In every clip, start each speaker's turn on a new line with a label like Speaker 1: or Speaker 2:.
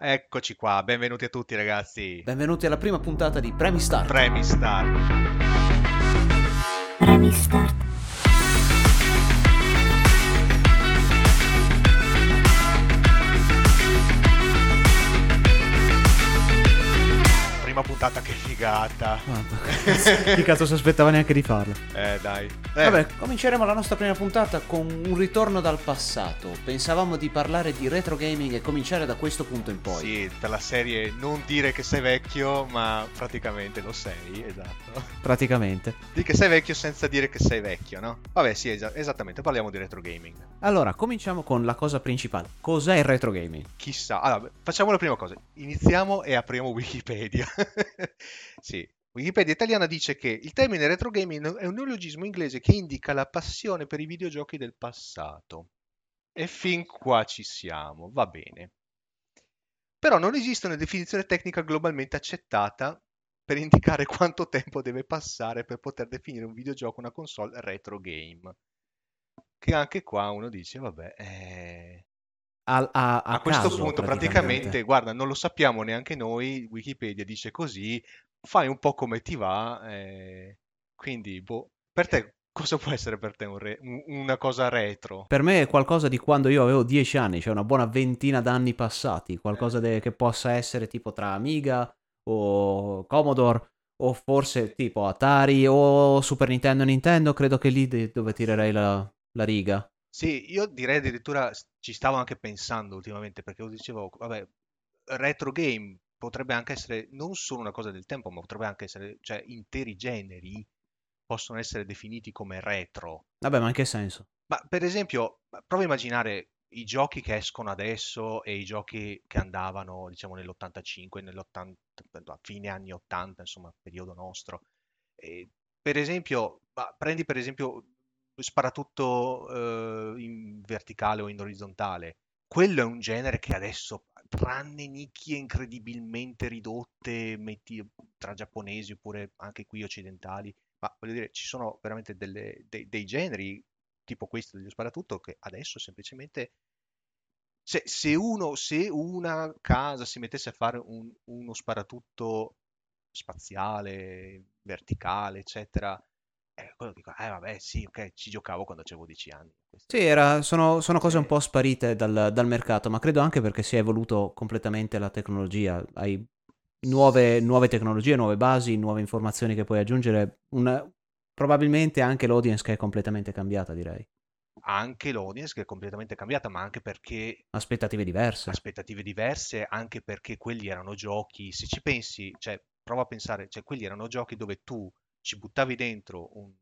Speaker 1: Eccoci qua, benvenuti a tutti ragazzi.
Speaker 2: Benvenuti alla prima puntata di Premi Start.
Speaker 1: Premi Start.
Speaker 3: Premi Start.
Speaker 1: Prima puntata che figata.
Speaker 2: Guarda, Chi cazzo si aspettava neanche di farlo?
Speaker 1: Eh dai. Eh,
Speaker 2: Vabbè, cominceremo la nostra prima puntata con un ritorno dal passato. Pensavamo di parlare di retro gaming e cominciare da questo punto in poi.
Speaker 1: Sì, per la serie non dire che sei vecchio, ma praticamente lo sei, esatto.
Speaker 2: Praticamente.
Speaker 1: Di che sei vecchio senza dire che sei vecchio, no? Vabbè, sì, esa- esattamente, parliamo di retro gaming.
Speaker 2: Allora, cominciamo con la cosa principale. Cos'è il retro gaming?
Speaker 1: Chissà. Allora, facciamo la prima cosa. Iniziamo e apriamo Wikipedia. sì. Wikipedia italiana dice che il termine retro gaming è un neologismo inglese che indica la passione per i videogiochi del passato. E fin qua ci siamo, va bene. Però non esiste una definizione tecnica globalmente accettata per indicare quanto tempo deve passare per poter definire un videogioco una console retro game. Che anche qua uno dice, vabbè, eh,
Speaker 2: A, a- a
Speaker 1: a questo
Speaker 2: caso,
Speaker 1: punto praticamente, guarda, non lo sappiamo neanche noi, Wikipedia dice così, fai un po' come ti va, eh, quindi, boh, per te cosa può essere per te un re- un- una cosa retro?
Speaker 2: Per me è qualcosa di quando io avevo 10 anni, cioè una buona ventina d'anni passati, qualcosa de- che possa essere tipo tra Amiga o Commodore o forse tipo Atari o Super Nintendo Nintendo, credo che lì de- dove tirerei la, la riga.
Speaker 1: Sì, io direi addirittura ci stavo anche pensando ultimamente perché io dicevo, vabbè, retro game potrebbe anche essere non solo una cosa del tempo, ma potrebbe anche essere, cioè, interi generi possono essere definiti come retro.
Speaker 2: Vabbè, ma in che senso?
Speaker 1: Ma per esempio, prova a immaginare i giochi che escono adesso e i giochi che andavano, diciamo, nell'85, nell'80, a fine anni 80, insomma, periodo nostro. E, per esempio, ma prendi per esempio sparatutto eh, in verticale o in orizzontale. Quello è un genere che adesso, tranne nicchie incredibilmente ridotte, metti tra giapponesi oppure anche qui occidentali, ma voglio dire, ci sono veramente delle- dei, dei generi tipo questo dello sparatutto che adesso semplicemente se, se uno, se una casa si mettesse a fare un- uno sparatutto spaziale, verticale, eccetera, eh, quello dico, eh vabbè, sì, ok, ci giocavo quando avevo 10 anni.
Speaker 2: Sì, era- sono, sono cose un
Speaker 1: Eh,
Speaker 2: po' sparite dal, dal mercato, ma credo anche perché si è evoluto completamente la tecnologia. Hai nuove, nuove tecnologie, nuove basi, nuove informazioni che puoi aggiungere. Una- probabilmente anche l'audience che è completamente cambiata, direi.
Speaker 1: anche l'audience che è completamente cambiata, ma anche perché
Speaker 2: Aspettative diverse.
Speaker 1: aspettative diverse, anche perché quelli erano giochi, se ci pensi, cioè, prova a pensare, cioè, quelli erano giochi dove tu ci buttavi dentro un,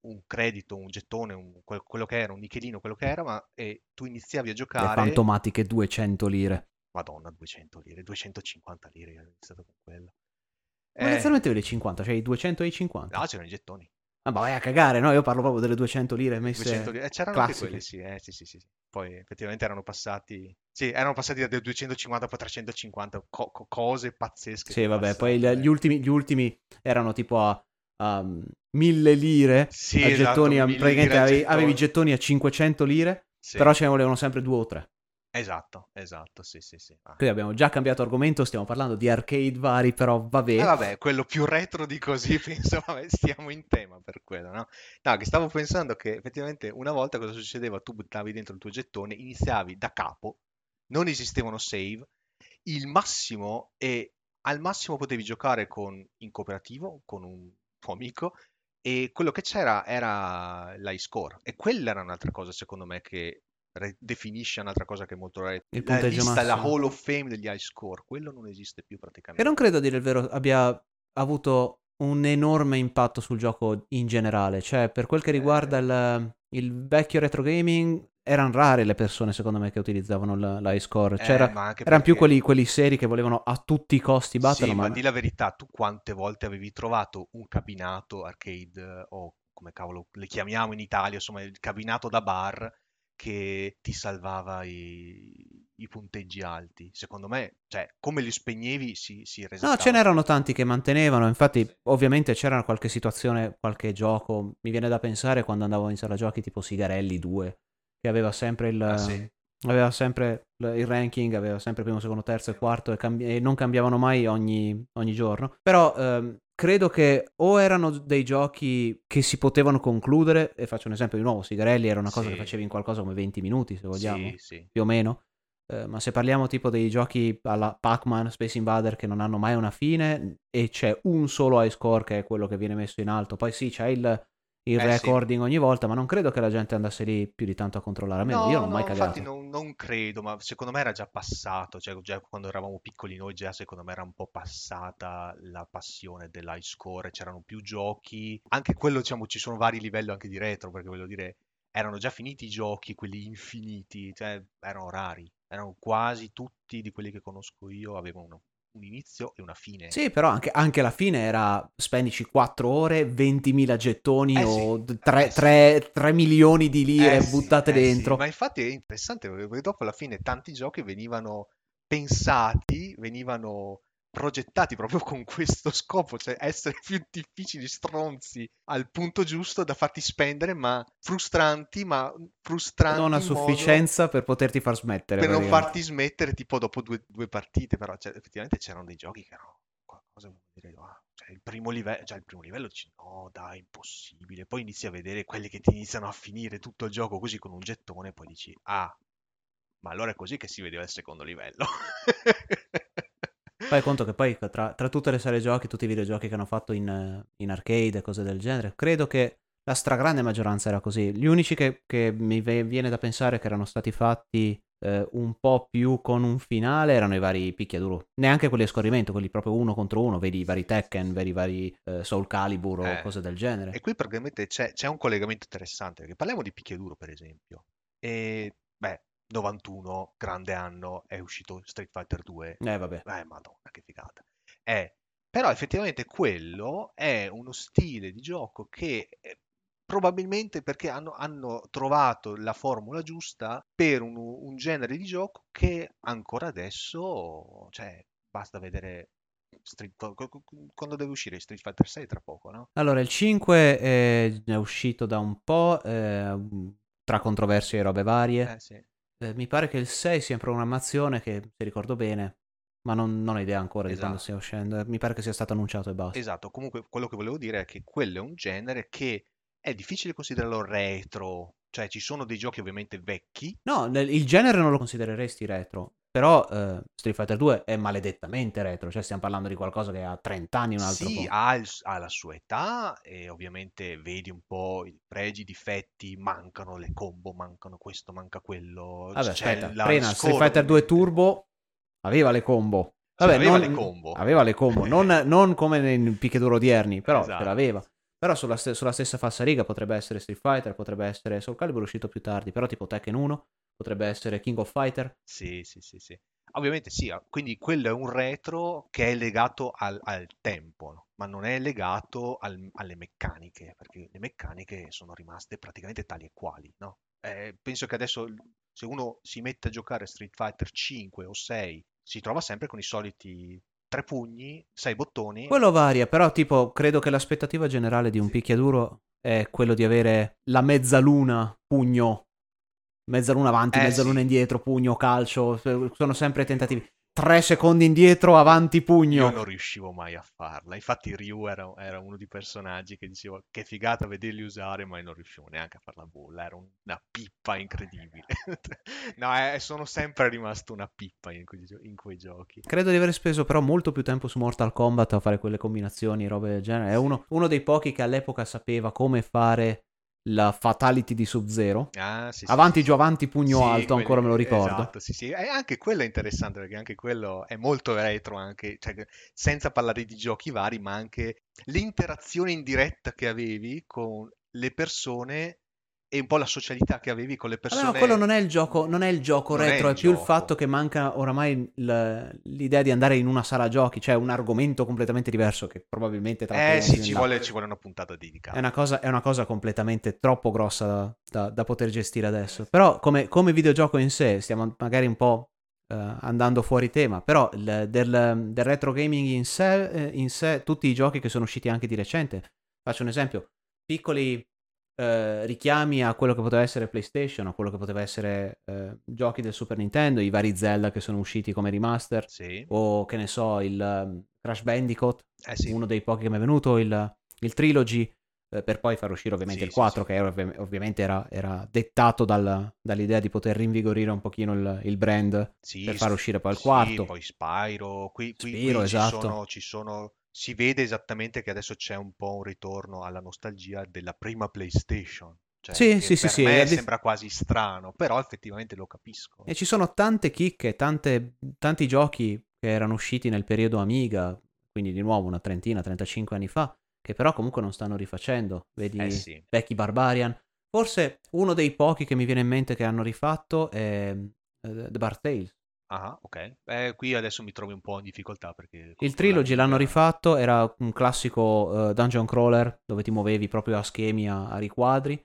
Speaker 1: un credito, un gettone, un- quel- quello che era, un nichelino, quello che era, ma e tu iniziavi a
Speaker 2: Le
Speaker 1: giocare,
Speaker 2: fantomatiche 200 lire.
Speaker 1: Madonna, 200 lire, 250 lire, ho iniziato con quello.
Speaker 2: Ma
Speaker 1: Eh,
Speaker 2: inizialmente le 50, cioè i 200 e i 50.
Speaker 1: no, c'erano i gettoni.
Speaker 2: Ma vai a cagare, no? Io parlo proprio delle 200 lire messe
Speaker 1: 200 lire. Eh, c'erano anche
Speaker 2: classiche.
Speaker 1: quelli, sì, eh, sì, sì, sì. Poi effettivamente erano passati, sì, erano passati da 250 a 350, co- co- cose pazzesche
Speaker 2: Sì, vabbè, poi
Speaker 1: passavano,
Speaker 2: gli,
Speaker 1: eh.
Speaker 2: gli ultimi, gli ultimi erano tipo a, a mille lire
Speaker 1: Sì,
Speaker 2: a
Speaker 1: esatto,
Speaker 2: gettoni, a-
Speaker 1: 1000
Speaker 2: praticamente
Speaker 1: lire
Speaker 2: avevi,
Speaker 1: gettoni.
Speaker 2: avevi gettoni a 500 lire,
Speaker 1: Sì,
Speaker 2: però ce ne volevano sempre due o tre.
Speaker 1: Esatto, esatto, sì, sì, sì. Ah.
Speaker 2: Qui abbiamo già cambiato argomento, stiamo parlando di arcade vari, però vabbè.
Speaker 1: Eh, vabbè, quello più retro di così, penso, vabbè, stiamo in tema per quello, no? No, che stavo pensando che effettivamente una volta cosa succedeva? Tu buttavi dentro il tuo gettone, iniziavi da capo, non esistevano save, il massimo e al massimo potevi giocare con, in cooperativo con un tuo amico e quello che c'era era l'high score e quella era un'altra cosa secondo me che definisce un'altra cosa che è molto retro.
Speaker 2: Il
Speaker 1: La
Speaker 2: punteggio
Speaker 1: lista, la
Speaker 2: massimo.
Speaker 1: Hall of Fame degli high score, quello non esiste più
Speaker 2: E
Speaker 1: praticamente.
Speaker 2: non credo a dire il vero abbia avuto un enorme impatto sul gioco in generale, cioè per quel che riguarda
Speaker 1: Eh,
Speaker 2: il, il vecchio retro gaming, erano rare le persone secondo me che utilizzavano l'high score, c'era,
Speaker 1: eh, anche
Speaker 2: erano più
Speaker 1: perché...
Speaker 2: quelli, quelli seri che volevano a tutti i costi batterlo,
Speaker 1: Sì, ma
Speaker 2: ma
Speaker 1: di la verità, tu quante volte avevi trovato un cabinato arcade eh, o come cavolo le chiamiamo in Italia, insomma, il cabinato da bar che ti salvava i, i punteggi alti? Secondo me, cioè, come li spegnevi si, si
Speaker 2: No,
Speaker 1: resettava
Speaker 2: ce n'erano tanti che mantenevano, infatti ovviamente c'era qualche situazione, qualche gioco, mi viene da pensare quando andavo in sala giochi tipo Sigarelli 2, che aveva sempre il,
Speaker 1: Ah, sì.
Speaker 2: aveva sempre il ranking, aveva sempre primo, secondo, terzo e quarto e, cambi- e non cambiavano mai ogni, ogni giorno. Però ehm, credo che o erano dei giochi che si potevano concludere, e faccio un esempio di nuovo, Sigarelli era una cosa
Speaker 1: Sì.
Speaker 2: che facevi in qualcosa come 20 minuti, se vogliamo,
Speaker 1: Sì, sì.
Speaker 2: più o meno. Eh, ma se parliamo tipo dei giochi alla Pac-Man, Space Invader che non hanno mai una fine e c'è un solo high score che è quello che viene messo in alto, poi sì, c'è il, il
Speaker 1: Eh, sì.
Speaker 2: recording ogni volta, ma non credo che la gente andasse lì più di tanto a controllare. Almeno io non ho mai cagato.
Speaker 1: infatti non, non credo, ma secondo me era già passato, cioè già quando eravamo piccoli noi già secondo me era un po' passata la passione dell'high score, c'erano più giochi, anche quello diciamo ci sono vari livelli anche di retro, perché voglio dire, erano già finiti i giochi, quelli infiniti, cioè erano rari, erano quasi tutti di quelli che conosco io avevano un inizio e una fine.
Speaker 2: Sì, però anche, anche la fine era spendici 4 ore, 20.000 gettoni
Speaker 1: Eh
Speaker 2: o
Speaker 1: sì,
Speaker 2: 3,
Speaker 1: eh sì.
Speaker 2: milioni di lire
Speaker 1: Eh
Speaker 2: buttate
Speaker 1: eh sì,
Speaker 2: dentro.
Speaker 1: ma infatti è interessante perché dopo alla fine tanti giochi venivano pensati, venivano progettati proprio con questo scopo, cioè essere più difficili, stronzi, al punto giusto da farti spendere, ma frustranti, ma frustranti
Speaker 2: Non a sufficienza per poterti far smettere.
Speaker 1: per non farti smettere tipo dopo due, due partite, però cioè, effettivamente c'erano dei giochi che erano qualcosa dire, ah, cioè, il primo livello, cioè il primo livello dici no dai, impossibile, poi inizi a vedere quelli che ti iniziano a finire tutto il gioco così con un gettone, poi dici ah, ma allora è così che si vedeva il secondo livello.
Speaker 2: Fai conto che poi tra, tra tutte le serie giochi, tutti i videogiochi che hanno fatto in, in arcade e cose del genere, credo che la stragrande maggioranza era così. Gli unici che, che mi ve- viene da pensare che erano stati fatti eh, un po' più con un finale erano i vari picchiaduro. Neanche quelli a scorrimento, quelli proprio uno contro uno, vedi i vari Tekken, vedi i vari eh, Soul Calibur o
Speaker 1: Eh,
Speaker 2: cose del genere.
Speaker 1: E qui praticamente c'è, c'è un collegamento interessante, perché parliamo di picchiaduro, per esempio. E, beh, 91, grande anno, è uscito Street Fighter 2.
Speaker 2: Eh vabbè.
Speaker 1: Eh, madonna, che figata. Eh, però effettivamente quello è uno stile di gioco che eh, probabilmente perché hanno, hanno trovato la formula giusta per un, un genere di gioco che ancora adesso, cioè, basta vedere Street, quando deve uscire Street Fighter 6 tra poco, no?
Speaker 2: Allora, il 5 è, uscito da un po', eh, tra controversie e robe varie.
Speaker 1: Eh sì.
Speaker 2: Eh, mi pare che il 6 sia in programmazione, che se ricordo bene, ma non, non ho idea ancora di quando
Speaker 1: Esatto.
Speaker 2: stia uscendo. Mi pare che sia stato annunciato e basta.
Speaker 1: Esatto, comunque quello che volevo dire è che quello è un genere che è difficile considerarlo retro, cioè ci sono dei giochi ovviamente vecchi,
Speaker 2: No, il genere non lo considereresti retro, però eh, Street Fighter 2 è maledettamente retro, cioè stiamo parlando di qualcosa che ha 30 anni, un altro
Speaker 1: sì,
Speaker 2: po'.
Speaker 1: ha, il- ha la sua età e ovviamente vedi un po' i pregi, i difetti, mancano le combo, mancano questo, manca quello,
Speaker 2: Vabbè, aspetta, prima Street Fighter 2
Speaker 1: ovviamente.
Speaker 2: Turbo aveva le combo. Vabbè,
Speaker 1: aveva
Speaker 2: non-
Speaker 1: le combo.
Speaker 2: Aveva le combo, non, non come nei picchiaduro odierni, però
Speaker 1: Esatto.
Speaker 2: ce l'aveva. Però sulla, ste- sulla stessa falsariga potrebbe essere Street Fighter, potrebbe essere Soul Calibur uscito più tardi, però tipo Tekken 1, potrebbe essere King of Fighter.
Speaker 1: Sì, sì, sì, sì. Ovviamente sì, ah, quindi quello è un retro che è legato al, al tempo, no? ma non è legato al- alle meccaniche, perché le meccaniche sono rimaste praticamente tali e quali, no? Eh, penso che adesso se uno si mette a giocare Street Fighter 5 o 6, si trova sempre con i soliti tre pugni, sei bottoni.
Speaker 2: Quello varia, però tipo credo che l'aspettativa generale di un
Speaker 1: Sì.
Speaker 2: picchiaduro è quello di avere la mezzaluna, pugno, mezzaluna avanti,
Speaker 1: Eh,
Speaker 2: mezzaluna
Speaker 1: sì.
Speaker 2: indietro, pugno, calcio, sono sempre tentativi. Tre secondi indietro, avanti, pugno.
Speaker 1: Io non riuscivo mai a farla. Infatti Ryu era, era uno dei personaggi che dicevo che figata vederli usare, ma io non riuscivo neanche a fare la bolla. Era una pippa incredibile. no, eh, sono sempre rimasto una pippa in quei, in quei giochi.
Speaker 2: Credo di aver speso però molto più tempo su Mortal Kombat a fare quelle combinazioni, robe del genere. È uno, uno dei pochi che all'epoca sapeva come fare la fatality di Sub-Zero.
Speaker 1: Ah, sì,
Speaker 2: Avanti,
Speaker 1: sì,
Speaker 2: giù,
Speaker 1: sì.
Speaker 2: avanti, pugno alto, ancora me lo
Speaker 1: quelli-
Speaker 2: ricordo.
Speaker 1: Esatto, sì, sì. E anche quello è interessante perché anche quello è molto retro, anche, cioè, senza parlare di giochi vari, ma anche l'interazione in diretta che avevi con le persone e un po' la socialità che avevi con le persone.
Speaker 2: no, quello non è il gioco, non è il gioco
Speaker 1: Non è
Speaker 2: retro,
Speaker 1: il
Speaker 2: è, più il
Speaker 1: gioco.
Speaker 2: fatto che manca oramai il- l'idea di andare in una sala giochi, cioè un argomento completamente diverso che probabilmente tratteremo
Speaker 1: Eh sì, ci vuole, ci vuole una puntata
Speaker 2: È
Speaker 1: dedicata.
Speaker 2: una, cosa, è una cosa completamente troppo grossa da, da- da poter gestire adesso. Però come, come videogioco in sé, stiamo magari un po' eh, andando fuori tema, però il- del, del retro gaming in sé, eh, in sé, tutti i giochi che sono usciti anche di recente, faccio un esempio, piccoli eh, richiami a quello che poteva essere PlayStation, a quello che poteva essere eh, giochi del Super Nintendo, i vari Zelda che sono usciti come remaster,
Speaker 1: Sì.
Speaker 2: o che ne so, il um, Crash Bandicoot,
Speaker 1: Eh sì.
Speaker 2: uno dei pochi che mi è venuto, il, il Trilogy, eh, per poi far uscire ovviamente
Speaker 1: Sì,
Speaker 2: il
Speaker 1: sì,
Speaker 2: 4,
Speaker 1: sì.
Speaker 2: che era ovvi- ovviamente era, era dettato dal- dall'idea di poter rinvigorire un pochino il, il brand per far uscire poi il quarto.
Speaker 1: poi Spyro, qui, qui-
Speaker 2: Spyro,
Speaker 1: qui ci
Speaker 2: esatto.
Speaker 1: sono, ci sono, si vede esattamente che adesso c'è un po' un ritorno alla nostalgia della prima PlayStation. Cioè,
Speaker 2: Sì, sì, sì,
Speaker 1: per
Speaker 2: sì,
Speaker 1: sembra quasi strano, però effettivamente lo capisco.
Speaker 2: E ci sono tante chicche, tante- tanti giochi che erano usciti nel periodo Amiga, quindi di nuovo una trentina, 35 anni fa, che però comunque non stanno rifacendo. Vedi
Speaker 1: Eh sì.
Speaker 2: vecchi Barbarian. Forse uno dei pochi che mi viene in mente che hanno rifatto è eh, The Bar Tales.
Speaker 1: Ah, ok. Eh, qui adesso mi trovi un po' in difficoltà perché...
Speaker 2: Il Trilogy l'hanno rifatto, era un classico eh, dungeon crawler dove ti muovevi proprio a schemi, a, a riquadri.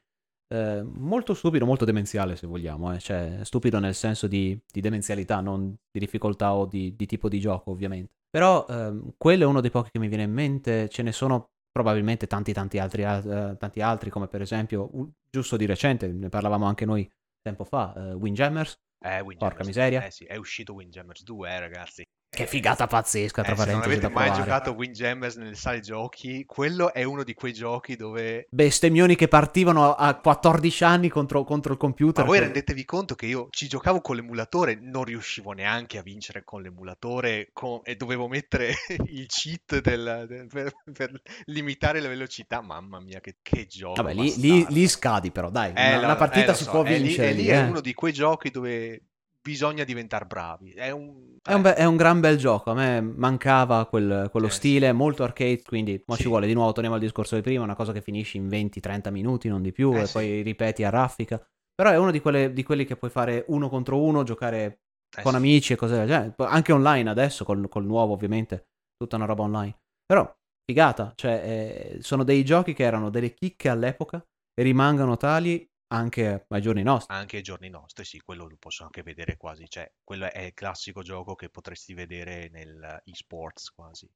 Speaker 2: Eh, molto stupido, molto demenziale se vogliamo, eh. cioè stupido nel senso di, di demenzialità, non di difficoltà o di, di tipo di gioco ovviamente. Però ehm, quello è uno dei pochi che mi viene in mente, ce ne sono probabilmente tanti tanti altri, eh, tanti altri come per esempio, u- giusto di recente, ne parlavamo anche noi tempo fa, eh, Windjammers,
Speaker 1: Eh.
Speaker 2: Porca miseria.
Speaker 1: Eh sì, è uscito Windjammers 2, eh, ragazzi.
Speaker 2: Che figata pazzesca tra
Speaker 1: Eh, se non
Speaker 2: parentesi
Speaker 1: avete mai
Speaker 2: provare.
Speaker 1: giocato Windjammers nelle sale giochi, quello è uno di quei giochi dove
Speaker 2: bestemmioni che partivano a 14 anni contro, contro il computer.
Speaker 1: Ma voi
Speaker 2: che-
Speaker 1: rendetevi conto che io ci giocavo con l'emulatore, non riuscivo neanche a vincere con l'emulatore con- e dovevo mettere il cheat del- del- per, per limitare la velocità. Mamma mia, che, che gioco!
Speaker 2: Vabbè, lì, lì- lì scadi però, dai.
Speaker 1: Eh,
Speaker 2: una,
Speaker 1: lo-
Speaker 2: una partita
Speaker 1: eh,
Speaker 2: si
Speaker 1: so,
Speaker 2: può
Speaker 1: e lì-
Speaker 2: vincere.
Speaker 1: E lì
Speaker 2: lì,
Speaker 1: è
Speaker 2: eh.
Speaker 1: uno di quei giochi dove bisogna diventare bravi. È un...
Speaker 2: È un,
Speaker 1: eh,
Speaker 2: be- è un gran bel gioco. A me mancava quel- quello
Speaker 1: Sì,
Speaker 2: stile, molto arcade. Quindi, ma
Speaker 1: Sì.
Speaker 2: ci vuole di nuovo. Torniamo al discorso di prima. Una cosa che finisci in 20-30 minuti, non di più,
Speaker 1: Eh,
Speaker 2: e
Speaker 1: sì.
Speaker 2: poi ripeti a raffica. Però è uno di, quelle- di quelli che puoi fare uno contro uno, giocare
Speaker 1: eh
Speaker 2: con
Speaker 1: sì.
Speaker 2: amici e cose del genere. Anche online adesso, col, col nuovo, ovviamente. Tutta una roba online. Però, figata. Cioè, eh, sono dei giochi che erano delle chicche all'epoca e rimangono tali anche ai giorni nostri.
Speaker 1: Anche ai giorni nostri, sì, quello lo posso anche vedere quasi. Cioè, quello è il classico gioco che potresti vedere nel esports quasi.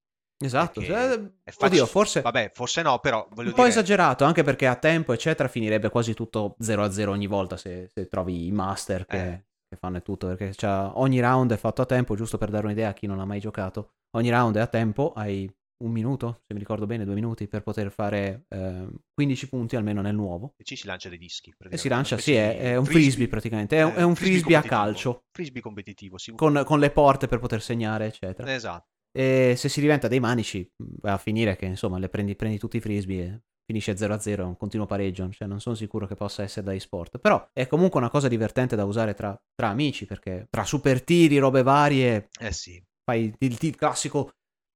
Speaker 2: Esatto.
Speaker 1: Facile-
Speaker 2: oddio, forse
Speaker 1: Vabbè, forse no, però
Speaker 2: un po'
Speaker 1: dire...
Speaker 2: esagerato, anche perché a tempo, eccetera, finirebbe quasi tutto 0 a 0 ogni volta se, se trovi i master che,
Speaker 1: Eh.
Speaker 2: che fanno tutto. Perché ogni round è fatto a tempo, giusto per dare un'idea a chi non ha mai giocato. Ogni round è a tempo, hai un minuto, se mi ricordo bene, due minuti per poter fare eh, 15 punti almeno nel nuovo.
Speaker 1: E ci si lancia dei dischi.
Speaker 2: E si lancia, sì, è, è un frisbee praticamente, è un,
Speaker 1: eh,
Speaker 2: è un frisbee a
Speaker 1: competitivo.
Speaker 2: calcio,
Speaker 1: Frisbee competitivo, sì.
Speaker 2: con, con le porte per poter segnare, eccetera.
Speaker 1: Esatto.
Speaker 2: E se si diventa dei manici, va a finire che insomma le prendi, prendi tutti i frisbee e finisce 0-0, è un continuo pareggio. Cioè, non sono sicuro che possa essere da e-sport. Però è comunque una cosa divertente da usare tra, tra amici, perché tra super tiri, robe varie,
Speaker 1: Eh sì.
Speaker 2: fai il, il classico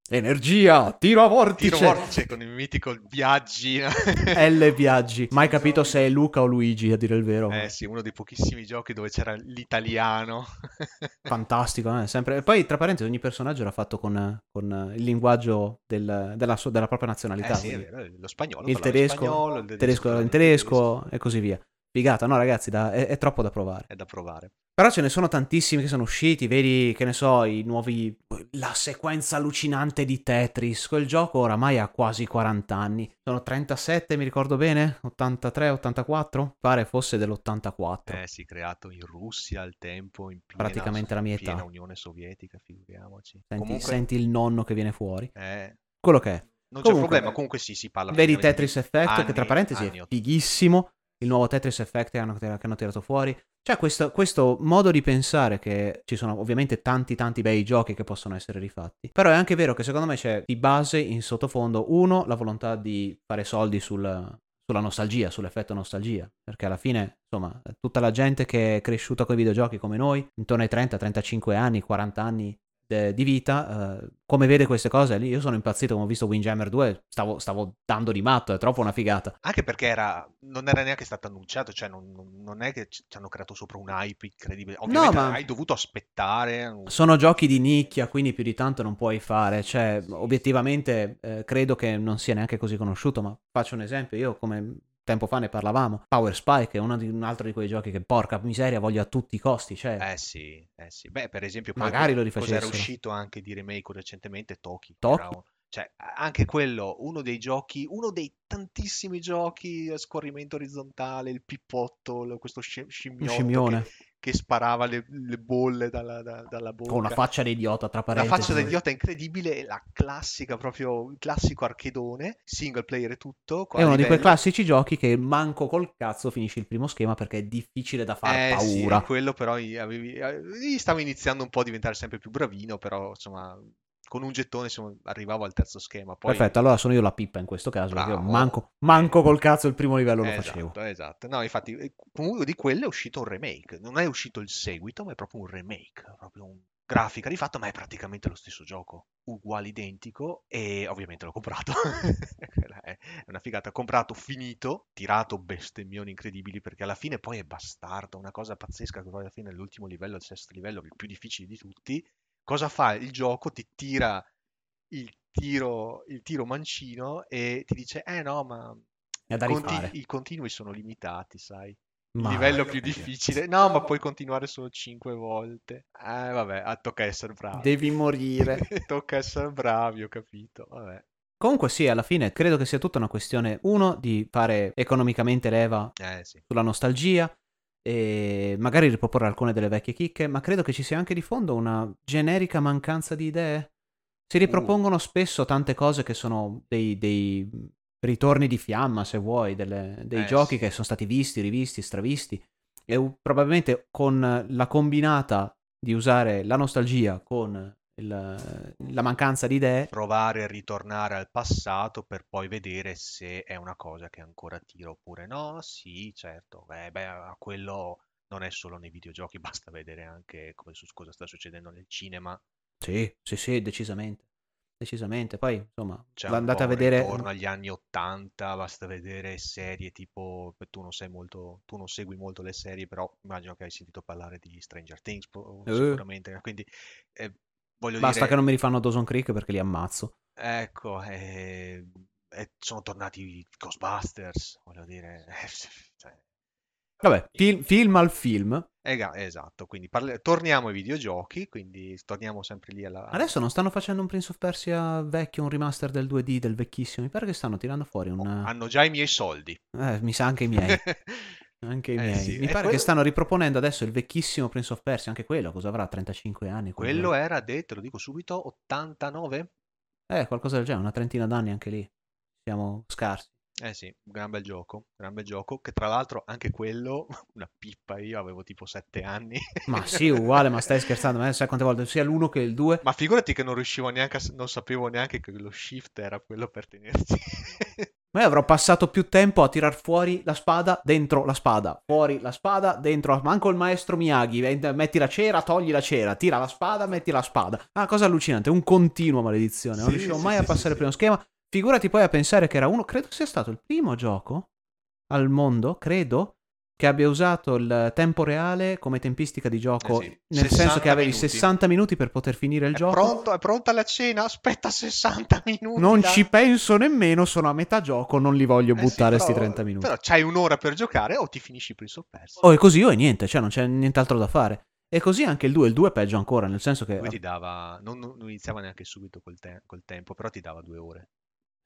Speaker 2: energia, tiro a vortice.
Speaker 1: Tiro vortice con il mitico viaggi.
Speaker 2: L viaggi. Mai capito se è Luca o Luigi, a dire il vero.
Speaker 1: Eh sì, uno dei pochissimi giochi dove c'era l'italiano.
Speaker 2: Fantastico, eh, sempre. E poi, tra parentesi, ogni personaggio era fatto con, con il linguaggio del- della, sua- della propria nazionalità.
Speaker 1: Eh sì, è vero, lo spagnolo.
Speaker 2: il tedesco,
Speaker 1: spagnolo, il
Speaker 2: il tedesco
Speaker 1: parlava
Speaker 2: in
Speaker 1: in
Speaker 2: tedesco e così via. Figata, no ragazzi, da- è, è troppo da provare.
Speaker 1: È da provare.
Speaker 2: Però ce ne sono tantissimi che sono usciti, vedi, che ne so, i nuovi... La sequenza allucinante di Tetris, quel gioco oramai ha quasi 40 anni. Sono 37, mi ricordo bene? 83, 84? Pare fosse dell'84.
Speaker 1: Eh sì, creato in Russia al tempo, in piena,
Speaker 2: Praticamente la mia età.
Speaker 1: Unione Sovietica, figuriamoci.
Speaker 2: Senti,
Speaker 1: Comunque,
Speaker 2: senti il nonno che viene fuori.
Speaker 1: eh,
Speaker 2: Quello che è.
Speaker 1: non c'è
Speaker 2: Comunque,
Speaker 1: problema, comunque sì, si parla
Speaker 2: Vedi Tetris Effect, che tra
Speaker 1: anni-
Speaker 2: parentesi
Speaker 1: anni
Speaker 2: è fighissimo. Il nuovo Tetris Effect che hanno, che hanno tirato fuori. C'è questo, questo modo di pensare che ci sono ovviamente tanti tanti bei giochi che possono essere rifatti. Però è anche vero che secondo me c'è di base in sottofondo, uno, la volontà di fare soldi sul- sulla nostalgia, sull'effetto nostalgia. Perché alla fine, insomma, tutta la gente che è cresciuta con i videogiochi come noi, intorno ai 30, 35 anni, 40 anni de- di vita, eh, come vede queste cose lì, io sono impazzito, come ho visto Windjammer 2, stavo, stavo dando di matto, è troppo una figata.
Speaker 1: Anche perché era, non era neanche stato annunciato, cioè non, non- è che ci hanno creato sopra un hype incredibile. Ovviamente
Speaker 2: ma-
Speaker 1: hai dovuto aspettare.
Speaker 2: Sono giochi di nicchia, quindi più di tanto non puoi fare. Cioè, obiettivamente, eh, credo che non sia neanche così conosciuto. Ma faccio un esempio: io, come tempo fa ne parlavamo, Power Spike è di- un altro di quei giochi che, porca miseria, voglio a tutti i costi. Cioè,
Speaker 1: Eh sì, eh sì. Beh, per esempio,
Speaker 2: Magari lo
Speaker 1: cos'era
Speaker 2: rifacessero.
Speaker 1: uscito anche di remake recentemente? Toki.
Speaker 2: Toki?
Speaker 1: Cioè, anche quello, uno dei giochi, uno dei tantissimi giochi a scorrimento orizzontale, il pippotto, questo sci-
Speaker 2: Un
Speaker 1: scimmiotto che,
Speaker 2: scimmione.
Speaker 1: Che sparava le, le bolle dalla, da- dalla
Speaker 2: Con una
Speaker 1: bocca.
Speaker 2: faccia da idiota, tra
Speaker 1: La
Speaker 2: parentesi.
Speaker 1: faccia da idiota incredibile, la classica, proprio il classico archedone, single player e tutto,
Speaker 2: È uno di quei classici giochi che manco col cazzo finisci il primo schema perché è difficile da far
Speaker 1: Eh sì,
Speaker 2: paura.
Speaker 1: quello però i- avevi, eh, lì stavo iniziando un po' a diventare sempre più bravino, però insomma, con un gettone insomma, arrivavo al terzo schema, poi
Speaker 2: Perfetto, allora sono io la pippa in questo caso, perché
Speaker 1: bravo.
Speaker 2: manco, manco col cazzo il primo livello lo
Speaker 1: Esatto,
Speaker 2: facevo.
Speaker 1: esatto. No, infatti, eh, comunque di quello è uscito un remake. Non è uscito il seguito, ma è proprio un remake. Proprio un grafica rifatto, ma è praticamente lo stesso gioco. Uguale, identico. E ovviamente l'ho comprato. È è una figata. Comprato, finito, tirato bestemmioni incredibili, perché alla fine poi è bastardo. Una cosa pazzesca che poi alla fine l'ultimo livello, il sesto livello, il più difficile di tutti. Cosa fa il gioco? Ti tira il tiro, il tiro mancino e ti dice, eh no, ma conti- i continui sono limitati, sai. Il
Speaker 2: Ma-
Speaker 1: livello più difficile. No, ma puoi continuare solo 5 volte. Eh, vabbè, ah, tocca essere bravi.
Speaker 2: Devi morire.
Speaker 1: Tocca essere bravi, ho capito. Vabbè.
Speaker 2: Comunque sì, alla fine credo che sia tutta una questione, uno, di fare economicamente leva
Speaker 1: Eh sì.
Speaker 2: sulla nostalgia e magari riproporre alcune delle vecchie chicche, ma credo che ci sia anche di fondo una generica mancanza di idee. Si ripropongono spesso tante cose che sono dei, dei ritorni di fiamma, se vuoi, delle- dei
Speaker 1: Eh,
Speaker 2: giochi
Speaker 1: sì.
Speaker 2: che sono stati visti, rivisti, stravisti. E probabilmente con la combinata di usare la nostalgia con il- la mancanza di idee,
Speaker 1: Provare a ritornare al passato per poi vedere se è una cosa che ancora tira oppure no. Sì, certo. Beh, beh, a quello non è solo nei videogiochi, basta vedere anche come su- cosa sta succedendo nel cinema.
Speaker 2: sì, sì, sì, decisamente. Decisamente. Poi, insomma,
Speaker 1: C'è
Speaker 2: andate a vedere.
Speaker 1: ritorno agli anni 80, basta vedere serie tipo, tu non sei molto, tu non segui molto le serie, però immagino che hai sentito parlare di Stranger Things,
Speaker 2: Eh.
Speaker 1: sicuramente, quindi eh, voglio
Speaker 2: Basta
Speaker 1: dire,
Speaker 2: che non mi rifano Dawson Creek perché li ammazzo.
Speaker 1: ecco, eh, eh, sono tornati i Ghostbusters, voglio dire, eh, cioè,
Speaker 2: Vabbè, fil- film al film.
Speaker 1: ega- esatto, quindi parli- torniamo ai videogiochi, quindi torniamo sempre lì alla...
Speaker 2: Adesso non stanno facendo un Prince of Persia vecchio, un remaster del 2D del vecchissimo. Mi pare che stanno tirando fuori un.
Speaker 1: Hanno già i miei soldi.
Speaker 2: Eh, mi sa anche i miei. Anche i
Speaker 1: Eh
Speaker 2: miei.
Speaker 1: sì,
Speaker 2: Mi
Speaker 1: e
Speaker 2: pare
Speaker 1: quello-
Speaker 2: che stanno riproponendo adesso il vecchissimo Prince of Persia. Anche quello, cosa avrà? 35 anni?
Speaker 1: Quello era, de- te lo dico subito, 89?
Speaker 2: Eh, qualcosa del genere, una trentina d'anni anche lì. Siamo scarsi.
Speaker 1: Eh sì, un gran bel gioco, gran bel gioco, che tra l'altro anche quello, una pippa, io avevo tipo 7 anni.
Speaker 2: Ma sì, uguale, ma stai scherzando? Ma sai quante volte sia l'uno che il 2?
Speaker 1: Ma figurati che non riuscivo neanche a, non sapevo neanche che lo shift era quello per tenersi.
Speaker 2: Ma io avrò passato più tempo a tirar fuori la spada, dentro la spada, fuori la spada, dentro. Manco il maestro Miyagi. Metti la cera, togli la cera, tira la spada, metti la spada. Ah, cosa allucinante, un continuo maledizione. Non
Speaker 1: Sì,
Speaker 2: riuscivo
Speaker 1: sì,
Speaker 2: mai
Speaker 1: sì,
Speaker 2: a passare il primo schema. Figurati poi a pensare che era uno, credo sia stato il primo gioco al mondo, credo, che abbia usato il tempo reale come tempistica di gioco.
Speaker 1: Eh sì,
Speaker 2: Nel senso
Speaker 1: 60
Speaker 2: che avevi
Speaker 1: minuti.
Speaker 2: 60 minuti per poter finire il
Speaker 1: È
Speaker 2: gioco.
Speaker 1: pronto, è pronta la cena? Aspetta 60 minuti.
Speaker 2: Non
Speaker 1: dai.
Speaker 2: ci penso nemmeno, sono a metà gioco, non li voglio
Speaker 1: Eh sì,
Speaker 2: buttare sti
Speaker 1: però-
Speaker 2: 30 minuti.
Speaker 1: Però c'hai un'ora per giocare o ti finisci Prince of Persia.
Speaker 2: Oh, e così o è niente, cioè non c'è nient'altro da fare. E così anche il 2, il 2 è peggio ancora, nel senso che
Speaker 1: Lui ti dava, non, non iniziava neanche subito col, te- col tempo, però ti dava due ore.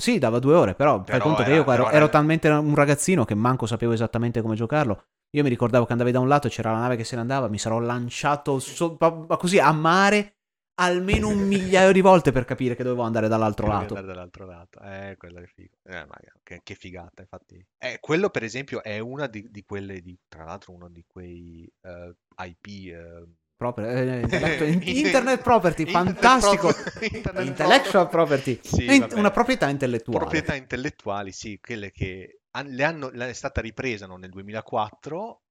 Speaker 2: Sì, dava due ore, però, fai
Speaker 1: Però
Speaker 2: conto che
Speaker 1: era-
Speaker 2: io ero,
Speaker 1: era-
Speaker 2: ero talmente un ragazzino che manco sapevo esattamente come giocarlo. Io mi ricordavo che andavi da un lato e c'era la nave che se ne andava, mi sarò lanciato so- così a mare almeno un migliaio di volte per capire che dovevo andare dall'altro
Speaker 1: Devi
Speaker 2: lato.
Speaker 1: andare dall'altro lato. Eh, quello è figo. Eh, che, che figata, infatti. Eh, quello, per esempio, è una di, di quelle, di, tra l'altro, uno di quei eh, IP. eh,
Speaker 2: Proprio, eh, intellectual- internet property,
Speaker 1: Internet
Speaker 2: fantastico.
Speaker 1: Internet
Speaker 2: Intellectual
Speaker 1: property. Sì,
Speaker 2: Eh,
Speaker 1: vabbè.
Speaker 2: una proprietà intellettuale.
Speaker 1: Proprietà intellettuali, sì, quelle che le hanno, è stata ripresa nel 2004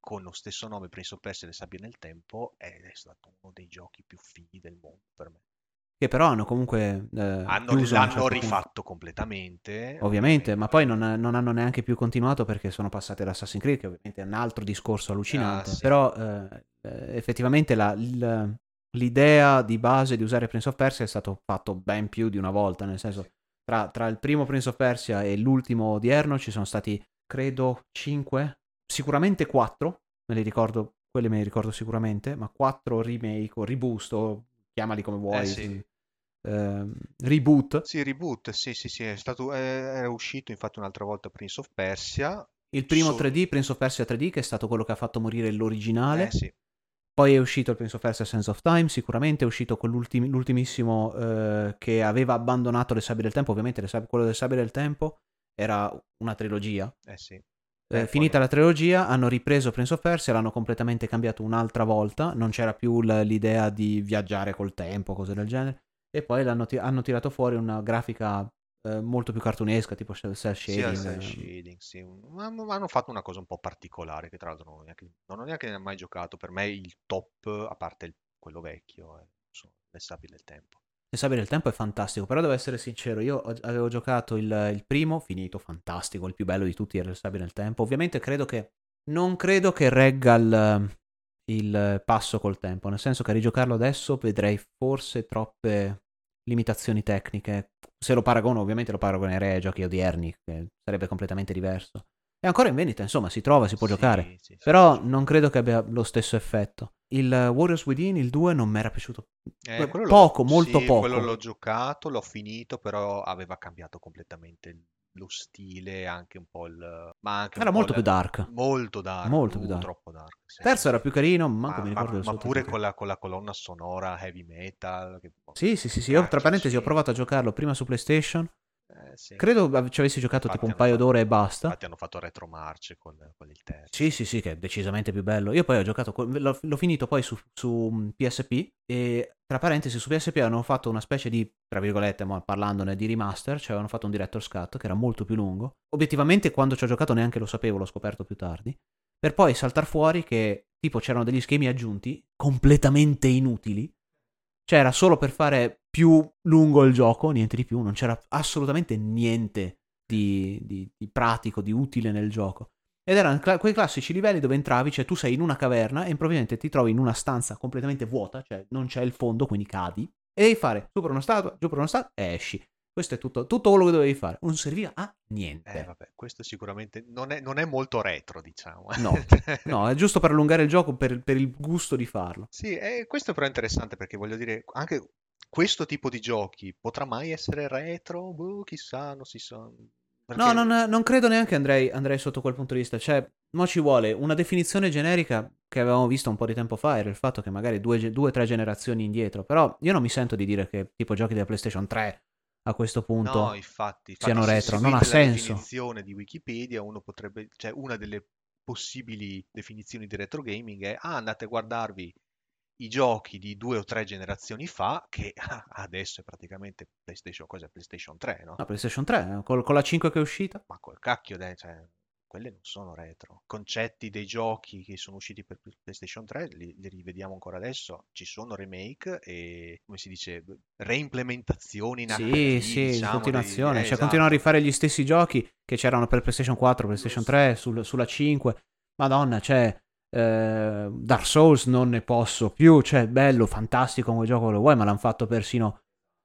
Speaker 1: con lo stesso nome Prince of Persia e le sabbie nel tempo ed è stato uno dei giochi più fighi del mondo per me.
Speaker 2: Che però hanno comunque eh,
Speaker 1: Hanno, l'hanno
Speaker 2: certo punto.
Speaker 1: rifatto completamente.
Speaker 2: Ovviamente, ma poi non, non hanno neanche più continuato perché sono passate ad Assassin's Creed, che ovviamente è un altro discorso allucinante.
Speaker 1: Ah, sì.
Speaker 2: Però eh, eh, effettivamente la- il- l'idea di base di usare Prince of Persia è stato fatto ben più di una volta, nel senso tra, tra il primo Prince of Persia e l'ultimo odierno ci sono stati, credo, 5, sicuramente 4, me li ricordo, quelli me li ricordo sicuramente, ma 4 remake o reboost o chiamali come vuoi.
Speaker 1: Eh sì.
Speaker 2: ehm, reboot.
Speaker 1: Sì, reboot, sì, sì, sì, è stato, è, era uscito infatti un'altra volta Prince of Persia.
Speaker 2: Il primo
Speaker 1: So-
Speaker 2: 3D, Prince of Persia 3D, che è stato quello che ha fatto morire l'originale.
Speaker 1: Eh sì,
Speaker 2: Poi è uscito il Prince of Persia Sense of Time, sicuramente è uscito quell'ultim- l'ultimissimo eh, che aveva abbandonato le sabbie del tempo, ovviamente sab- quello delle sabbie del tempo era una trilogia.
Speaker 1: eh sì.
Speaker 2: Eh,
Speaker 1: Eh,
Speaker 2: finita la trilogia hanno ripreso Prince of Persia, l'hanno completamente cambiato un'altra volta, non c'era più l- l'idea di viaggiare col tempo, cose del genere, e poi l'hanno ti- hanno tirato fuori una grafica eh, molto più cartunesca, tipo cell
Speaker 1: Sì, al
Speaker 2: shading. eh.
Speaker 1: shading, sì. Ma, ma hanno fatto una cosa un po' particolare, che tra l'altro non ho neanche, non ho neanche mai giocato. Per me il top, a parte il- quello vecchio, eh, sono le sabbie del tempo.
Speaker 2: Le sabbie del tempo è fantastico, però devo essere sincero, io avevo giocato il, il primo, finito, fantastico, il più bello di tutti era le sabbie del tempo. Ovviamente credo che, non credo che regga il, il passo col tempo, nel senso che a rigiocarlo adesso vedrei forse troppe limitazioni tecniche. Se lo paragono, ovviamente lo paragonerei ai giochi odierni, che sarebbe completamente diverso. È ancora in vendita, insomma, si trova, si può
Speaker 1: Sì,
Speaker 2: giocare.
Speaker 1: sì,
Speaker 2: Però
Speaker 1: sì.
Speaker 2: non credo che abbia lo stesso effetto. Il Warriors Within, il 2, non mi era piaciuto
Speaker 1: Eh,
Speaker 2: poco, molto poco.
Speaker 1: quello l'ho giocato, l'ho finito, però aveva cambiato completamente lo stile, anche un po' il... Ma anche
Speaker 2: Era molto
Speaker 1: la-
Speaker 2: più dark.
Speaker 1: Molto dark,
Speaker 2: Molto
Speaker 1: uh,
Speaker 2: più dark.
Speaker 1: troppo dark. sì,
Speaker 2: Terzo era più carino, manco
Speaker 1: Ma,
Speaker 2: mi
Speaker 1: ma-
Speaker 2: ricordo il
Speaker 1: ma pure con la, con la colonna sonora heavy metal. Che...
Speaker 2: Sì, sì, sì, sì. Io, tra parentesi, ho
Speaker 1: sì.
Speaker 2: provato a giocarlo prima su PlayStation.
Speaker 1: Eh, sì.
Speaker 2: Credo ci avessi giocato
Speaker 1: Infatti
Speaker 2: tipo un paio
Speaker 1: fatto-
Speaker 2: d'ore e basta.
Speaker 1: Infatti hanno fatto retromarce con, con il terzo.
Speaker 2: Sì, sì, sì, che è decisamente più bello. Io poi ho giocato, co- l'ho, l'ho finito poi su, su mm, PSP e tra parentesi su PSP hanno fatto una specie di, tra virgolette, mo, parlandone di remaster, cioè avevano fatto un director's cut che era molto più lungo. Obiettivamente quando ci ho giocato neanche lo sapevo, l'ho scoperto più tardi. Per poi saltar fuori che tipo c'erano degli schemi aggiunti completamente inutili. Cioè era solo per fare più lungo il gioco, niente di più, non c'era assolutamente niente di, di- di pratico, di utile nel gioco. Ed erano cla- quei classici livelli dove entravi, cioè tu sei in una caverna e improvvisamente ti trovi in una stanza completamente vuota, cioè non c'è il fondo, quindi cadi, e devi fare su per una statua, giù per una statua e esci. Questo è tutto, tutto quello che dovevi fare. Non serviva a niente.
Speaker 1: Eh, vabbè, questo sicuramente non è, non è molto retro, diciamo.
Speaker 2: No, no, è giusto per allungare il gioco per, per il gusto di farlo.
Speaker 1: Sì, e questo però è interessante perché voglio dire, anche questo tipo di giochi potrà mai essere retro? Boh, chissà, non si sa.
Speaker 2: No,
Speaker 1: Perché-
Speaker 2: non, non credo neanche andrei, andrei sotto quel punto di vista. Cioè, mo ci vuole una definizione generica che avevamo visto un po' di tempo fa, era il fatto che magari due o tre generazioni indietro. Però io non mi sento di dire che tipo giochi della PlayStation 3 a questo punto...
Speaker 1: No, infatti, infatti
Speaker 2: siano retro, non ha
Speaker 1: seguite la
Speaker 2: senso.
Speaker 1: definizione di Wikipedia, uno potrebbe, cioè una delle possibili definizioni di retro gaming è ah, andate a guardarvi i giochi di due o tre generazioni fa, che adesso è praticamente PlayStation, cos'è? PlayStation 3, no?
Speaker 2: No, PlayStation 3, eh, col- con la 5 che è uscita.
Speaker 1: Ma col cacchio, dai, cioè, quelle non sono retro. Concetti dei giochi che sono usciti per PlayStation 3 li, li rivediamo ancora adesso. Ci sono remake e, come si dice, reimplementazioni in
Speaker 2: Sì,
Speaker 1: HD,
Speaker 2: sì, in
Speaker 1: diciamo,
Speaker 2: continuazione.
Speaker 1: dei- eh,
Speaker 2: cioè,
Speaker 1: esatto.
Speaker 2: continuano a rifare gli stessi giochi che c'erano per PlayStation 4, PlayStation 3, sul- sulla 5. Madonna, cioè, eh, Dark Souls non ne posso più. Cioè, bello, fantastico come gioco lo vuoi, ma l'hanno fatto persino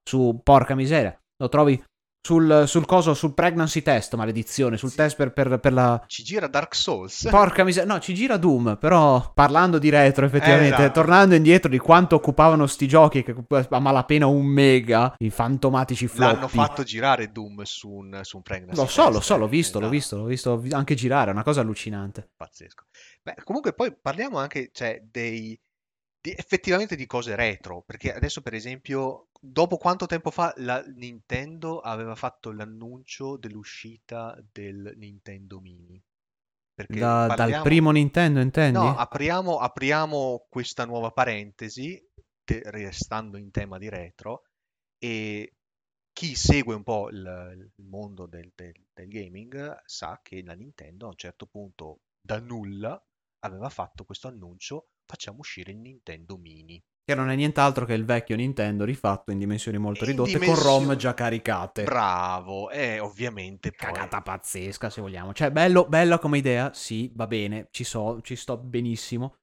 Speaker 2: su, porca miseria. Lo trovi sul, sul coso, sul pregnancy test, maledizione, sul
Speaker 1: Sì.
Speaker 2: test per, per- per la...
Speaker 1: Ci gira Dark Souls.
Speaker 2: Porca miseria, no, ci gira Doom, però parlando di retro effettivamente,
Speaker 1: esatto.
Speaker 2: tornando indietro di quanto occupavano sti giochi che a malapena un mega, i fantomatici floppy.
Speaker 1: L'hanno fatto girare Doom su un, su un pregnancy
Speaker 2: Lo so, lo
Speaker 1: test,
Speaker 2: so, l'ho
Speaker 1: eh,
Speaker 2: visto, l'ho
Speaker 1: esatto.
Speaker 2: visto, l'ho visto anche girare, è una cosa allucinante.
Speaker 1: Pazzesco. Beh, comunque poi parliamo anche, cioè, dei, di- effettivamente di cose retro, perché adesso per esempio, dopo quanto tempo fa la Nintendo aveva fatto l'annuncio dell'uscita del Nintendo Mini? Perché
Speaker 2: Da- Dal
Speaker 1: parliamo-
Speaker 2: primo Nintendo, intendi?
Speaker 1: No, apriamo, apriamo questa nuova parentesi, te- restando in tema di retro, e chi segue un po' il, il mondo del, del- del gaming sa che la Nintendo a un certo punto, da nulla, aveva fatto questo annuncio, facciamo uscire il Nintendo Mini.
Speaker 2: Che non è nient'altro che il vecchio Nintendo rifatto in dimensioni molto
Speaker 1: In
Speaker 2: ridotte con
Speaker 1: dimensioni-
Speaker 2: ROM già caricate.
Speaker 1: Bravo, e ovviamente poi...
Speaker 2: Cagata pazzesca, se vogliamo. Cioè, bello, bella come idea, sì, va bene, ci so, ci sto benissimo.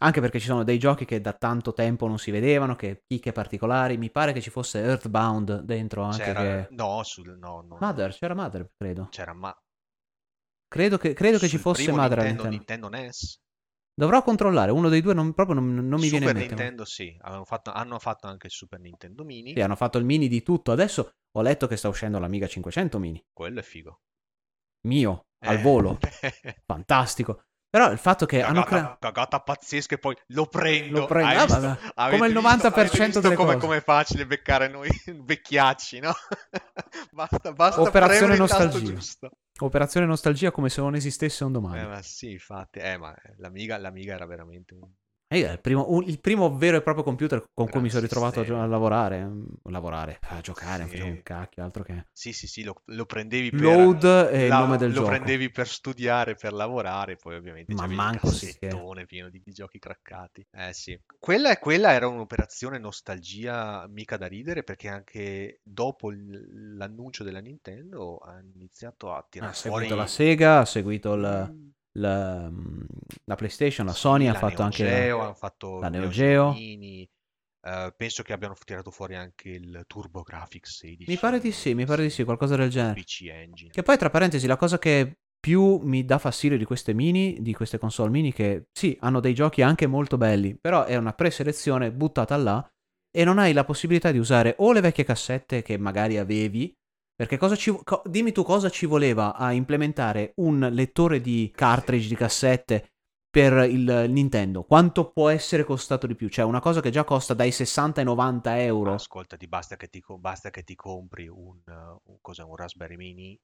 Speaker 2: Anche perché ci sono dei giochi che da tanto tempo non si vedevano, che chicche particolari. Mi pare che ci fosse Earthbound dentro anche
Speaker 1: C'era...
Speaker 2: che...
Speaker 1: No, sul... no, no.
Speaker 2: Mother, c'era Mother, credo.
Speaker 1: C'era ma...
Speaker 2: Credo che, credo che ci fosse Mother
Speaker 1: Nintendo. Nintendo NES?
Speaker 2: Dovrò controllare, uno dei due non, proprio non, non mi
Speaker 1: Super
Speaker 2: viene in mente. ma-
Speaker 1: Nintendo sì, hanno fatto, hanno fatto anche il Super Nintendo Mini,
Speaker 2: Sì, hanno fatto il mini di tutto. Adesso ho letto che sta uscendo l'Amiga 500 mini.
Speaker 1: quello è figo.
Speaker 2: Mio, al
Speaker 1: Eh.
Speaker 2: volo. Fantastico. Però il fatto che hanno
Speaker 1: cagata,
Speaker 2: creato...
Speaker 1: cagata pazzesca e poi lo prendo.
Speaker 2: Lo prendo, ah,
Speaker 1: visto? Avete
Speaker 2: Come il
Speaker 1: visto-
Speaker 2: 90%
Speaker 1: avete visto
Speaker 2: delle
Speaker 1: come,
Speaker 2: cose.
Speaker 1: come è facile beccare noi vecchiacci, no? basta, basta
Speaker 2: Operazione nostalgia. Operazione nostalgia come se non esistesse un domani.
Speaker 1: Eh, ma sì, infatti, eh, ma l'Amiga, l'Amiga era veramente un...
Speaker 2: Eh, il, primo, un- il primo vero e proprio computer con cui
Speaker 1: Gran
Speaker 2: mi sono ritrovato a, a lavorare. mm, A lavorare, a giocare,
Speaker 1: Sì.
Speaker 2: un cacchio, altro che...
Speaker 1: Sì, sì, sì, lo, lo prendevi per...
Speaker 2: Load e il nome del
Speaker 1: lo
Speaker 2: gioco.
Speaker 1: prendevi per studiare, per lavorare, poi ovviamente
Speaker 2: Ma
Speaker 1: c'avevi il
Speaker 2: manco sì,
Speaker 1: cassettone pieno di, di giochi craccati. Eh sì. Quella, quella era un'operazione nostalgia mica da ridere, perché anche dopo l'annuncio della Nintendo ha iniziato a
Speaker 2: Ha
Speaker 1: tirare
Speaker 2: seguito
Speaker 1: fuori...
Speaker 2: la Sega, ha seguito il-
Speaker 1: Mm,
Speaker 2: la, la PlayStation, la
Speaker 1: sì,
Speaker 2: Sony, ha
Speaker 1: la
Speaker 2: fatto
Speaker 1: Neo
Speaker 2: anche...
Speaker 1: Geo, hanno fatto
Speaker 2: la Neo Geo.
Speaker 1: Mini, eh, penso che abbiano tirato fuori anche il TurboGrafx 16.
Speaker 2: Mi pare di sì, mi pare di sì, qualcosa del genere.
Speaker 1: PC Engine.
Speaker 2: Che poi, tra parentesi, la cosa che più mi dà fastidio di queste mini, di queste console mini, che sì, hanno dei giochi anche molto belli, però è una preselezione buttata là e non hai la possibilità di usare o le vecchie cassette che magari avevi, perché cosa ci, co- dimmi tu cosa ci voleva a implementare un lettore di cartridge di cassette per il Nintendo? Quanto può essere costato di più? Cioè una cosa che già costa dai 60 ai 90
Speaker 1: Ma
Speaker 2: euro.
Speaker 1: ascolta, ti basta che ti, basta che ti compri un, un, un Raspberry Mini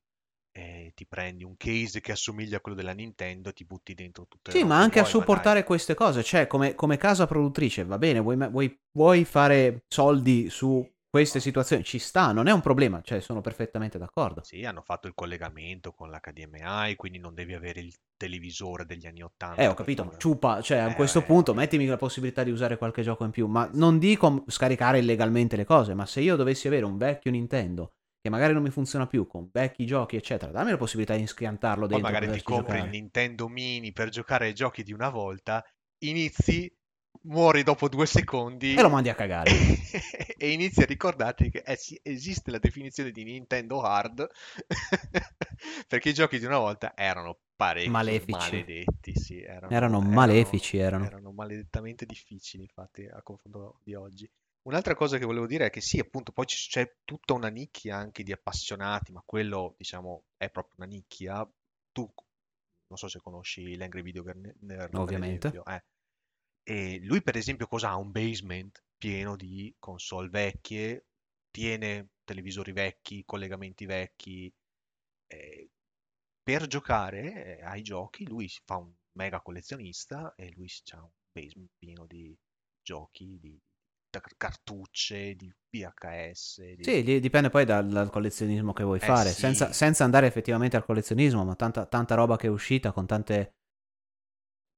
Speaker 1: e ti prendi un case che assomiglia a quello della Nintendo e ti butti dentro tutte le
Speaker 2: Sì, ma
Speaker 1: che
Speaker 2: anche a supportare queste cose, cioè come, come casa produttrice, va bene, vuoi, vuoi- vuoi fare soldi su queste situazioni, ci sta, non è un problema, cioè sono perfettamente d'accordo.
Speaker 1: Sì, hanno fatto il collegamento con l'HDMI, quindi non devi avere il televisore degli anni 80.
Speaker 2: Eh, ho capito, ma ciupa, cioè a
Speaker 1: Eh,
Speaker 2: questo
Speaker 1: eh,
Speaker 2: punto mettimi la possibilità di usare qualche gioco in più, ma non dico scaricare illegalmente le cose, ma se io dovessi avere un vecchio Nintendo che magari non mi funziona più, con vecchi giochi, eccetera, dammi la possibilità di schiantarlo
Speaker 1: Poi
Speaker 2: dentro
Speaker 1: magari
Speaker 2: per
Speaker 1: ti compri il
Speaker 2: giocare.
Speaker 1: Nintendo Mini per giocare ai giochi di una volta, inizi, muori dopo due secondi
Speaker 2: E lo mandi a cagare.
Speaker 1: e inizi a ricordarti che eh sì, esiste la definizione di Nintendo Hard perché i giochi di una volta erano parecchio
Speaker 2: Malefici.
Speaker 1: maledetti, sì, erano,
Speaker 2: Erano malefici, erano.
Speaker 1: erano maledettamente difficili, infatti, a confronto di oggi. Un'altra cosa che volevo dire è che sì, appunto, poi c'è tutta una nicchia anche di appassionati, ma quello, diciamo, è proprio una nicchia. Tu, non so se conosci l'Angry Video Nerd,
Speaker 2: Ovviamente.
Speaker 1: esempio, eh. E lui, per esempio, cosa ha? Un basement pieno di console vecchie, tiene televisori vecchi, collegamenti vecchi. eh, per giocare eh, ai giochi, lui fa un mega collezionista e lui ha un basement pieno di giochi, di cartucce, di VHS. di-
Speaker 2: Sì, di- dipende poi dal, dal collezionismo che vuoi
Speaker 1: Eh
Speaker 2: fare,
Speaker 1: sì.
Speaker 2: senza, senza andare effettivamente al collezionismo, ma tanta, tanta roba che è uscita con tante,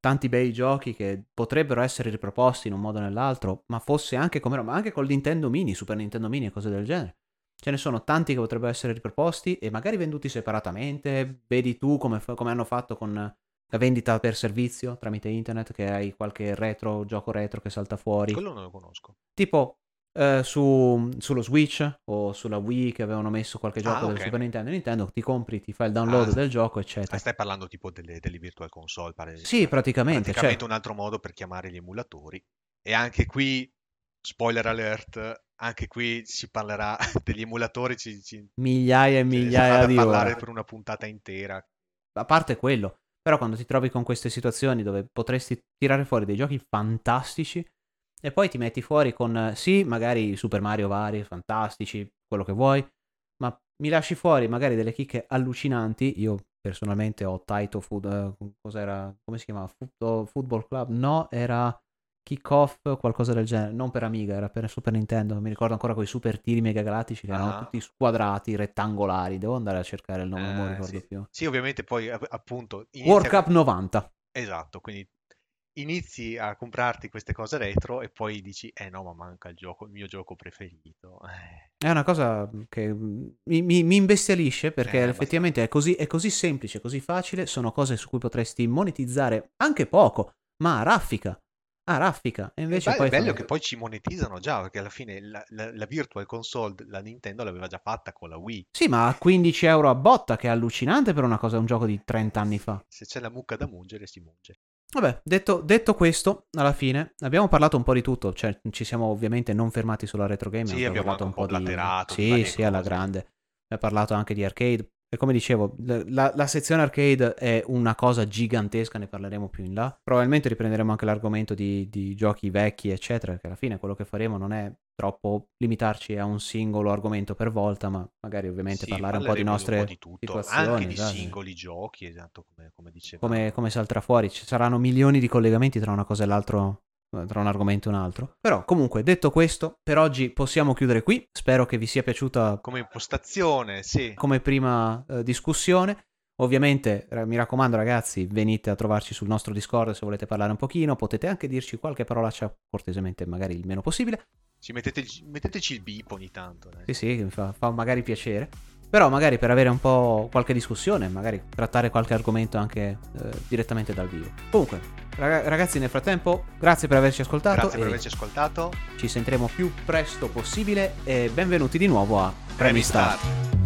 Speaker 2: tanti bei giochi che potrebbero essere riproposti in un modo o nell'altro, ma fosse anche come ma anche col Nintendo Mini, Super Nintendo Mini e cose del genere. Ce ne sono tanti che potrebbero essere riproposti e magari venduti separatamente. Vedi tu come, come hanno fatto con la vendita per servizio tramite internet, che hai qualche retro, gioco retro che salta fuori.
Speaker 1: Quello non lo conosco.
Speaker 2: Tipo eh, su- sullo Switch o sulla Wii che avevano messo qualche gioco
Speaker 1: Ah,
Speaker 2: del
Speaker 1: ok.
Speaker 2: Super Nintendo, Nintendo ti compri, ti fai il download
Speaker 1: Ah,
Speaker 2: del gioco,
Speaker 1: Ah,
Speaker 2: eccetera.
Speaker 1: stai parlando tipo delle, delle virtual console, pare.
Speaker 2: Sì, praticamente,
Speaker 1: praticamente
Speaker 2: cioè-
Speaker 1: un altro modo per chiamare gli emulatori. E anche qui, spoiler alert, anche qui si parlerà degli emulatori, ci, ci,
Speaker 2: Migliaia e migliaia di
Speaker 1: parlare
Speaker 2: ore.
Speaker 1: per una puntata intera.
Speaker 2: A parte quello, però quando ti trovi con queste situazioni dove potresti tirare fuori dei giochi fantastici e poi ti metti fuori con, eh, sì, magari Super Mario vari, fantastici, quello che vuoi, ma mi lasci fuori magari delle chicche allucinanti. Io personalmente ho Taito Food, eh, cos'era, come si chiamava? Foot- Football Club? No, era Kick-Off, qualcosa del genere, non per Amiga, era per Super Nintendo. Mi ricordo ancora quei super tiri mega galattici che erano
Speaker 1: Ah.
Speaker 2: tutti squadrati, rettangolari. Devo andare a cercare il nome, non me lo
Speaker 1: Eh,
Speaker 2: ricordo
Speaker 1: sì.
Speaker 2: più.
Speaker 1: Sì, ovviamente poi app- appunto...
Speaker 2: World Cup 90.
Speaker 1: Esatto, quindi inizi a comprarti queste cose retro e poi dici, eh no, ma manca il gioco, il mio gioco preferito. Eh.
Speaker 2: È una cosa che mm, mi, mi- mi imbestialisce perché
Speaker 1: Eh,
Speaker 2: effettivamente è così, è così semplice, così facile. Sono cose su cui potresti monetizzare anche poco, ma a raffica. A raffica. E invece poi
Speaker 1: bello è
Speaker 2: fanno-
Speaker 1: che poi ci monetizzano già, perché alla fine la, la- la Virtual Console, la Nintendo l'aveva già fatta con la Wii.
Speaker 2: Sì, ma a 15 euro a botta, che è allucinante per una cosa, un gioco di 30 anni fa.
Speaker 1: Se c'è la mucca da mungere, si munge.
Speaker 2: Vabbè, detto, detto, questo, alla fine abbiamo parlato un po' di tutto, cioè ci siamo ovviamente non fermati sulla retro game,
Speaker 1: sì,
Speaker 2: abbiamo
Speaker 1: parlato
Speaker 2: un po'
Speaker 1: di...
Speaker 2: Sì, sì, alla grande. Abbiamo parlato anche di arcade, e come dicevo, la, la, sezione arcade è una cosa gigantesca, ne parleremo più in là. Probabilmente riprenderemo anche l'argomento di, di giochi vecchi, eccetera, che alla fine quello che faremo non è troppo limitarci a un singolo argomento per volta, ma magari ovviamente
Speaker 1: sì,
Speaker 2: parlare un po' di nostre
Speaker 1: po di situazioni. Anche di esatto. singoli giochi, esatto, come, come dicevo.
Speaker 2: Come, come salterà fuori, ci saranno milioni di collegamenti tra una cosa e l'altro tra un argomento e un altro. Però comunque, detto questo, per oggi possiamo chiudere qui. Spero che vi sia piaciuta
Speaker 1: come impostazione, sì.
Speaker 2: Come prima eh, discussione. Ovviamente, mi raccomando ragazzi, venite a trovarci sul nostro Discord se volete parlare un pochino, potete anche dirci qualche parolaccia cortesemente, magari il meno possibile.
Speaker 1: Ci mettete, metteteci il beep ogni tanto.
Speaker 2: Dai. Sì, sì, fa, fa magari piacere. Però magari per avere un po' qualche discussione, magari trattare qualche argomento anche eh, direttamente dal vivo. Comunque, ragazzi, nel frattempo, grazie per averci ascoltato.
Speaker 1: Grazie per averci ascoltato.
Speaker 2: Ci sentiremo più presto possibile e benvenuti di nuovo a Premi Start.